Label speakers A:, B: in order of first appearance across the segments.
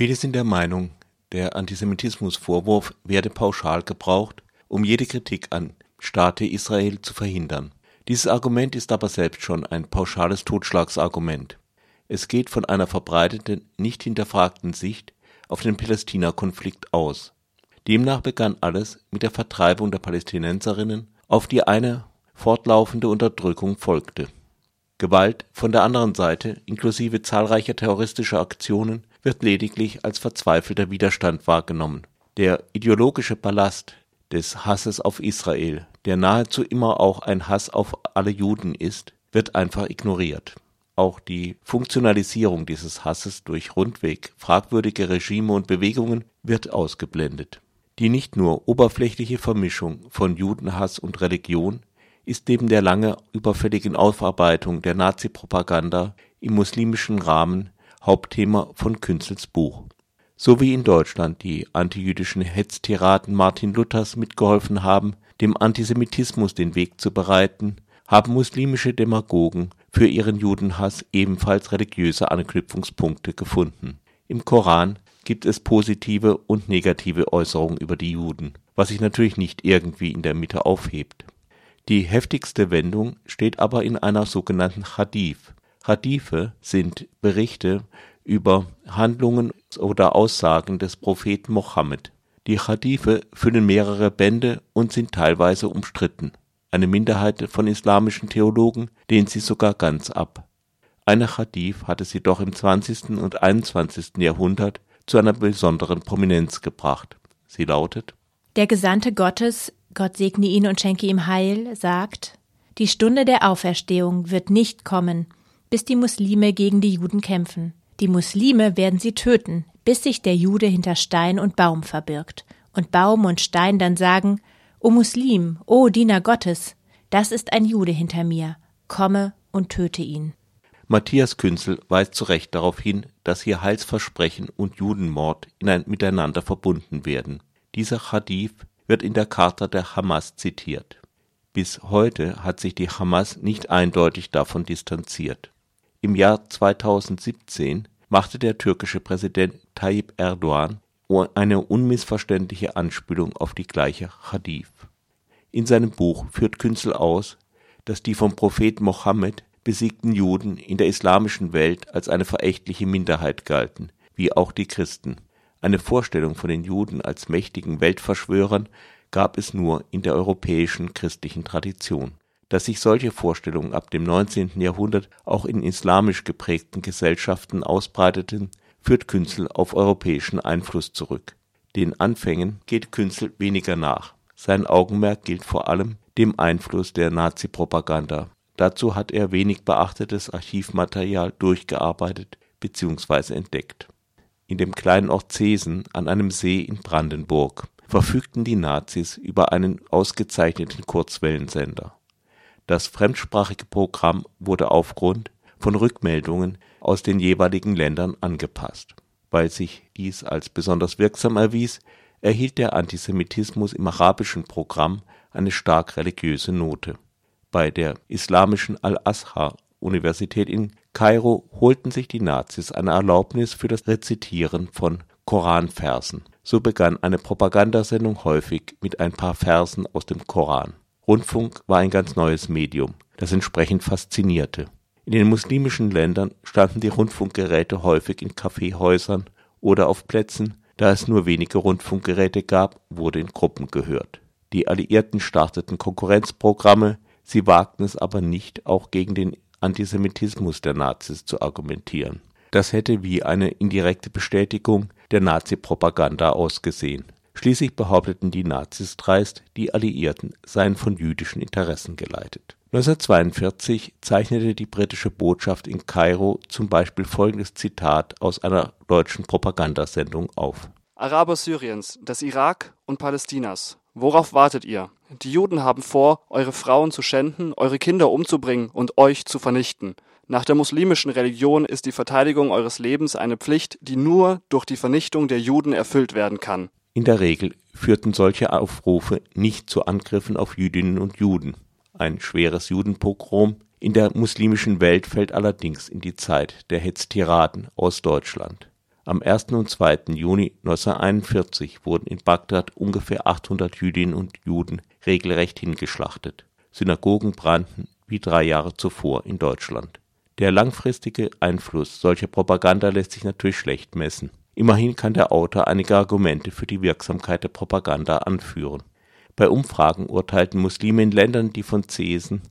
A: Viele sind der Meinung, der Antisemitismusvorwurf werde pauschal gebraucht, um jede Kritik an Staate Israel zu verhindern. Dieses Argument ist aber selbst schon ein pauschales Totschlagsargument. Es geht von einer verbreiteten, nicht hinterfragten Sicht auf den Palästina-Konflikt aus. Demnach begann alles mit der Vertreibung der Palästinenserinnen, auf die eine fortlaufende Unterdrückung folgte. Gewalt von der anderen Seite, inklusive zahlreicher terroristischer Aktionen, wird lediglich als verzweifelter Widerstand wahrgenommen. Der ideologische Ballast des Hasses auf Israel, der nahezu immer auch ein Hass auf alle Juden ist, wird einfach ignoriert. Auch die Funktionalisierung dieses Hasses durch rundweg fragwürdige Regime und Bewegungen wird ausgeblendet. Die nicht nur oberflächliche Vermischung von Judenhass und Religion ist neben der lange überfälligen Aufarbeitung der Nazipropaganda im muslimischen Rahmen Hauptthema von Künzels Buch. So wie in Deutschland die antijüdischen Hetztiraden Martin Luthers mitgeholfen haben, dem Antisemitismus den Weg zu bereiten, haben muslimische Demagogen für ihren Judenhass ebenfalls religiöse Anknüpfungspunkte gefunden. Im Koran gibt es positive und negative Äußerungen über die Juden, was sich natürlich nicht irgendwie in der Mitte aufhebt. Die heftigste Wendung steht aber in einer sogenannten Hadith. Hadithe sind Berichte über Handlungen oder Aussagen des Propheten Mohammed. Die Hadithe füllen mehrere Bände und sind teilweise umstritten. Eine Minderheit von islamischen Theologen lehnt sie sogar ganz ab. Eine Hadith hat es jedoch im 20. und 21. Jahrhundert zu einer besonderen Prominenz gebracht. Sie lautet
B: Der Gesandte Gottes, Gott segne ihn und schenke ihm Heil, sagt Die Stunde der Auferstehung wird nicht kommen, bis die Muslime gegen die Juden kämpfen. Die Muslime werden sie töten, bis sich der Jude hinter Stein und Baum verbirgt, und Baum und Stein dann sagen, O Muslim, o Diener Gottes, das ist ein Jude hinter mir, komme und töte ihn.
A: Matthias Künzel weist zu Recht darauf hin, dass hier Heilsversprechen und Judenmord miteinander verbunden werden. Dieser Hadith wird in der Charta der Hamas zitiert. Bis heute hat sich die Hamas nicht eindeutig davon distanziert. Im Jahr 2017 machte der türkische Präsident Tayyip Erdogan eine unmissverständliche Anspielung auf die gleiche Hadith. In seinem Buch führt Künzel aus, dass die vom Prophet Mohammed besiegten Juden in der islamischen Welt als eine verächtliche Minderheit galten, wie auch die Christen. Eine Vorstellung von den Juden als mächtigen Weltverschwörern gab es nur in der europäischen christlichen Tradition dass sich solche Vorstellungen ab dem 19. Jahrhundert auch in islamisch geprägten Gesellschaften ausbreiteten, führt Künzel auf europäischen Einfluss zurück. Den Anfängen geht Künzel weniger nach. Sein Augenmerk gilt vor allem dem Einfluss der Nazi-Propaganda. Dazu hat er wenig beachtetes Archivmaterial durchgearbeitet bzw. entdeckt. In dem kleinen Ort Zesen an einem See in Brandenburg verfügten die Nazis über einen ausgezeichneten Kurzwellensender das fremdsprachige Programm wurde aufgrund von Rückmeldungen aus den jeweiligen Ländern angepasst. Weil sich dies als besonders wirksam erwies, erhielt der Antisemitismus im arabischen Programm eine stark religiöse Note. Bei der islamischen Al-Azhar-Universität in Kairo holten sich die Nazis eine Erlaubnis für das Rezitieren von Koranversen. So begann eine Propagandasendung häufig mit ein paar Versen aus dem Koran Rundfunk war ein ganz neues Medium, das entsprechend faszinierte. In den muslimischen Ländern standen die Rundfunkgeräte häufig in Kaffeehäusern oder auf Plätzen, da es nur wenige Rundfunkgeräte gab, wurde in Gruppen gehört. Die Alliierten starteten Konkurrenzprogramme, sie wagten es aber nicht, auch gegen den Antisemitismus der Nazis zu argumentieren. Das hätte wie eine indirekte Bestätigung der Nazi-Propaganda ausgesehen Schließlich behaupteten die Nazis dreist, die Alliierten seien von jüdischen Interessen geleitet. 1942 zeichnete die britische Botschaft in Kairo zum Beispiel folgendes Zitat aus einer deutschen Propagandasendung auf:
C: Araber Syriens, des Irak und Palästinas, worauf wartet ihr? Die Juden haben vor, eure Frauen zu schänden, eure Kinder umzubringen und euch zu vernichten. Nach der muslimischen Religion ist die Verteidigung eures Lebens eine Pflicht, die nur durch die Vernichtung der Juden erfüllt werden kann.
A: In der Regel führten solche Aufrufe nicht zu Angriffen auf Jüdinnen und Juden. Ein schweres Judenpogrom in der muslimischen Welt fällt allerdings in die Zeit der Hetztiraden aus Deutschland. Am 1. und 2. Juni 1941 wurden in Bagdad ungefähr 800 Jüdinnen und Juden regelrecht hingeschlachtet. Synagogen brannten wie drei Jahre zuvor in Deutschland. Der langfristige Einfluss solcher Propaganda lässt sich natürlich schlecht messen. Immerhin kann der Autor einige Argumente für die Wirksamkeit der Propaganda anführen. Bei Umfragen urteilten Muslime in Ländern, die von Cesen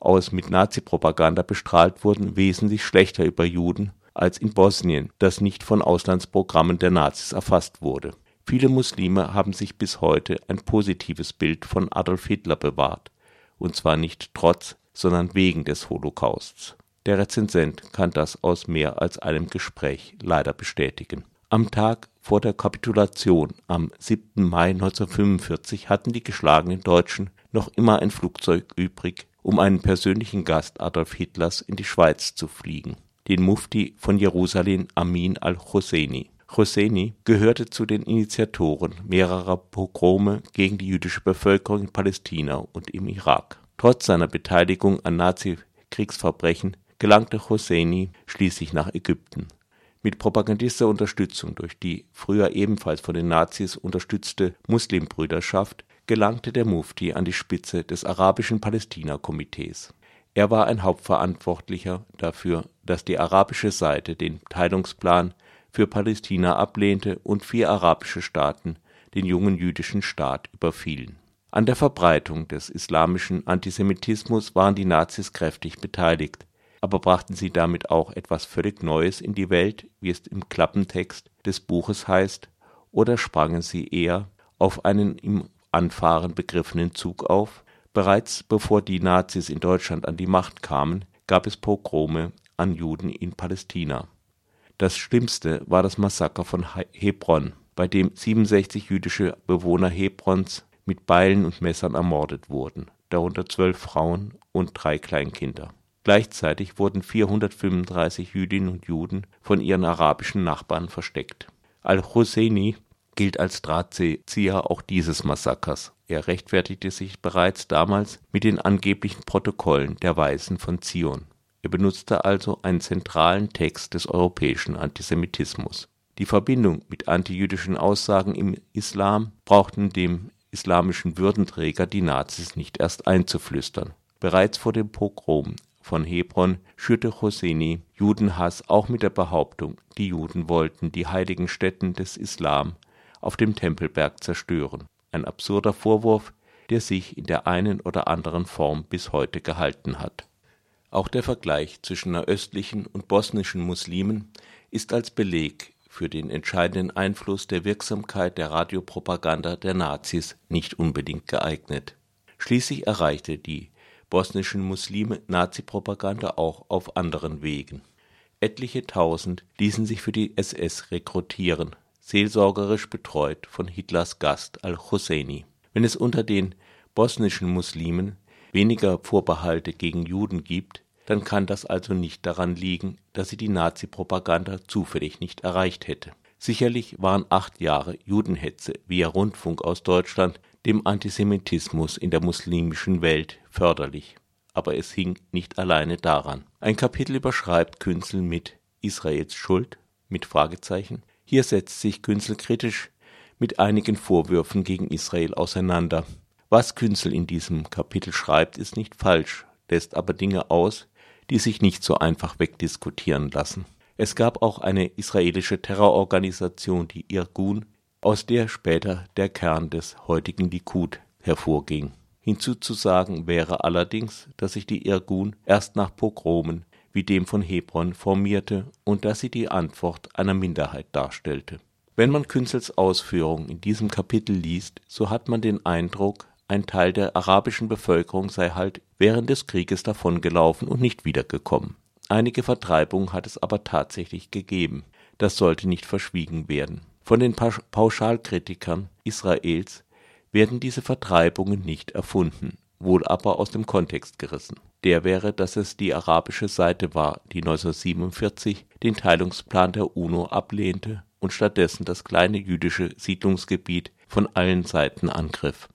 A: aus mit Nazipropaganda bestrahlt wurden, wesentlich schlechter über Juden als in Bosnien, das nicht von Auslandsprogrammen der Nazis erfasst wurde. Viele Muslime haben sich bis heute ein positives Bild von Adolf Hitler bewahrt, und zwar nicht trotz, sondern wegen des Holocausts. Der Rezensent kann das aus mehr als einem Gespräch leider bestätigen. Am Tag vor der Kapitulation am 7. Mai 1945 hatten die geschlagenen Deutschen noch immer ein Flugzeug übrig, um einen persönlichen Gast Adolf Hitlers in die Schweiz zu fliegen den Mufti von Jerusalem Amin al-Husseini. Husseini gehörte zu den Initiatoren mehrerer Pogrome gegen die jüdische Bevölkerung in Palästina und im Irak. Trotz seiner Beteiligung an Nazi-Kriegsverbrechen gelangte Husseini schließlich nach Ägypten. Mit propagandistischer Unterstützung durch die früher ebenfalls von den Nazis unterstützte Muslimbrüderschaft gelangte der Mufti an die Spitze des arabischen Palästina-Komitees er war ein Hauptverantwortlicher dafür, dass die arabische Seite den Teilungsplan für Palästina ablehnte und vier arabische Staaten den jungen jüdischen Staat überfielen. An der Verbreitung des islamischen Antisemitismus waren die Nazis kräftig beteiligt, aber brachten sie damit auch etwas völlig Neues in die Welt, wie es im Klappentext des Buches heißt, oder sprangen sie eher auf einen im Anfahren begriffenen Zug auf, Bereits bevor die Nazis in Deutschland an die Macht kamen, gab es Pogrome an Juden in Palästina. Das schlimmste war das Massaker von Hebron, bei dem 67 jüdische Bewohner Hebrons mit Beilen und Messern ermordet wurden, darunter zwölf Frauen und drei Kleinkinder. Gleichzeitig wurden 435 Jüdinnen und Juden von ihren arabischen Nachbarn versteckt. Al-Husseini gilt als Drahtzieher auch dieses Massakers. Er rechtfertigte sich bereits damals mit den angeblichen Protokollen der Weisen von Zion. Er benutzte also einen zentralen Text des europäischen Antisemitismus. Die Verbindung mit antijüdischen Aussagen im Islam brauchten dem islamischen Würdenträger die Nazis nicht erst einzuflüstern. Bereits vor dem Pogrom von Hebron schürte Hosseini Judenhass auch mit der Behauptung, die Juden wollten die heiligen Stätten des Islam auf dem Tempelberg zerstören. Ein absurder Vorwurf, der sich in der einen oder anderen Form bis heute gehalten hat. Auch der Vergleich zwischen östlichen und bosnischen Muslimen ist als Beleg für den entscheidenden Einfluss der Wirksamkeit der Radiopropaganda der Nazis nicht unbedingt geeignet. Schließlich erreichte die bosnischen Muslime Nazipropaganda auch auf anderen Wegen. Etliche tausend ließen sich für die SS rekrutieren, seelsorgerisch betreut von Hitlers Gast al-Husseini. Wenn es unter den bosnischen Muslimen weniger Vorbehalte gegen Juden gibt, dann kann das also nicht daran liegen, dass sie die Nazi-Propaganda zufällig nicht erreicht hätte. Sicherlich waren acht Jahre Judenhetze via Rundfunk aus Deutschland dem Antisemitismus in der muslimischen Welt förderlich. Aber es hing nicht alleine daran. Ein Kapitel überschreibt Künzel mit Israels Schuld mit Fragezeichen hier setzt sich Künzel kritisch mit einigen Vorwürfen gegen Israel auseinander. Was Künzel in diesem Kapitel schreibt, ist nicht falsch, lässt aber Dinge aus, die sich nicht so einfach wegdiskutieren lassen. Es gab auch eine israelische Terrororganisation, die Irgun, aus der später der Kern des heutigen Likud hervorging. Hinzuzusagen wäre allerdings, dass sich die Irgun erst nach Pogromen wie dem von Hebron formierte und dass sie die Antwort einer Minderheit darstellte. Wenn man Künzels Ausführungen in diesem Kapitel liest, so hat man den Eindruck, ein Teil der arabischen Bevölkerung sei halt während des Krieges davongelaufen und nicht wiedergekommen. Einige Vertreibungen hat es aber tatsächlich gegeben. Das sollte nicht verschwiegen werden. Von den Pauschalkritikern Israels werden diese Vertreibungen nicht erfunden, wohl aber aus dem Kontext gerissen der wäre, dass es die arabische Seite war, die 1947 den Teilungsplan der UNO ablehnte und stattdessen das kleine jüdische Siedlungsgebiet von allen Seiten angriff.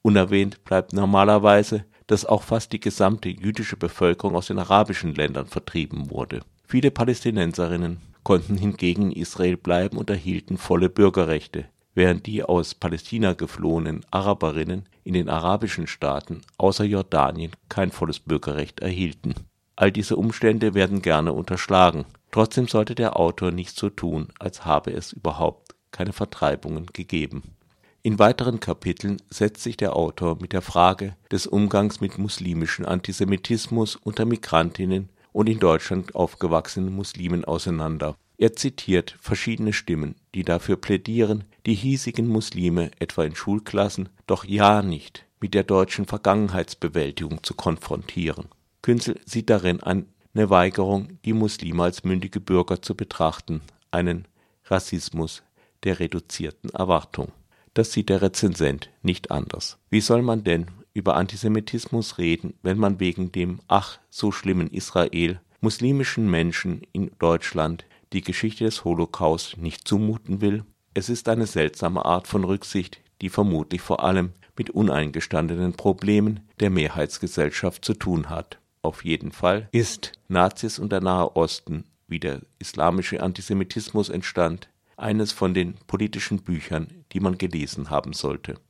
A: Unerwähnt bleibt normalerweise, dass auch fast die gesamte jüdische Bevölkerung aus den arabischen Ländern vertrieben wurde. Viele Palästinenserinnen konnten hingegen in Israel bleiben und erhielten volle Bürgerrechte, während die aus Palästina geflohenen Araberinnen in den arabischen Staaten außer Jordanien kein volles Bürgerrecht erhielten. All diese Umstände werden gerne unterschlagen. Trotzdem sollte der Autor nicht so tun, als habe es überhaupt keine Vertreibungen gegeben. In weiteren Kapiteln setzt sich der Autor mit der Frage des Umgangs mit muslimischem Antisemitismus unter Migrantinnen und in Deutschland aufgewachsenen Muslimen auseinander. Er zitiert verschiedene Stimmen, die dafür plädieren, die hiesigen Muslime etwa in Schulklassen doch ja nicht mit der deutschen Vergangenheitsbewältigung zu konfrontieren. Künzel sieht darin eine Weigerung, die Muslime als mündige Bürger zu betrachten, einen Rassismus der reduzierten Erwartung. Das sieht der Rezensent nicht anders. Wie soll man denn über Antisemitismus reden, wenn man wegen dem ach so schlimmen Israel muslimischen Menschen in Deutschland die Geschichte des Holocaust nicht zumuten will? Es ist eine seltsame Art von Rücksicht, die vermutlich vor allem mit uneingestandenen Problemen der Mehrheitsgesellschaft zu tun hat. Auf jeden Fall ist Nazis und der Nahe Osten, wie der islamische Antisemitismus entstand, eines von den politischen Büchern, die man gelesen haben sollte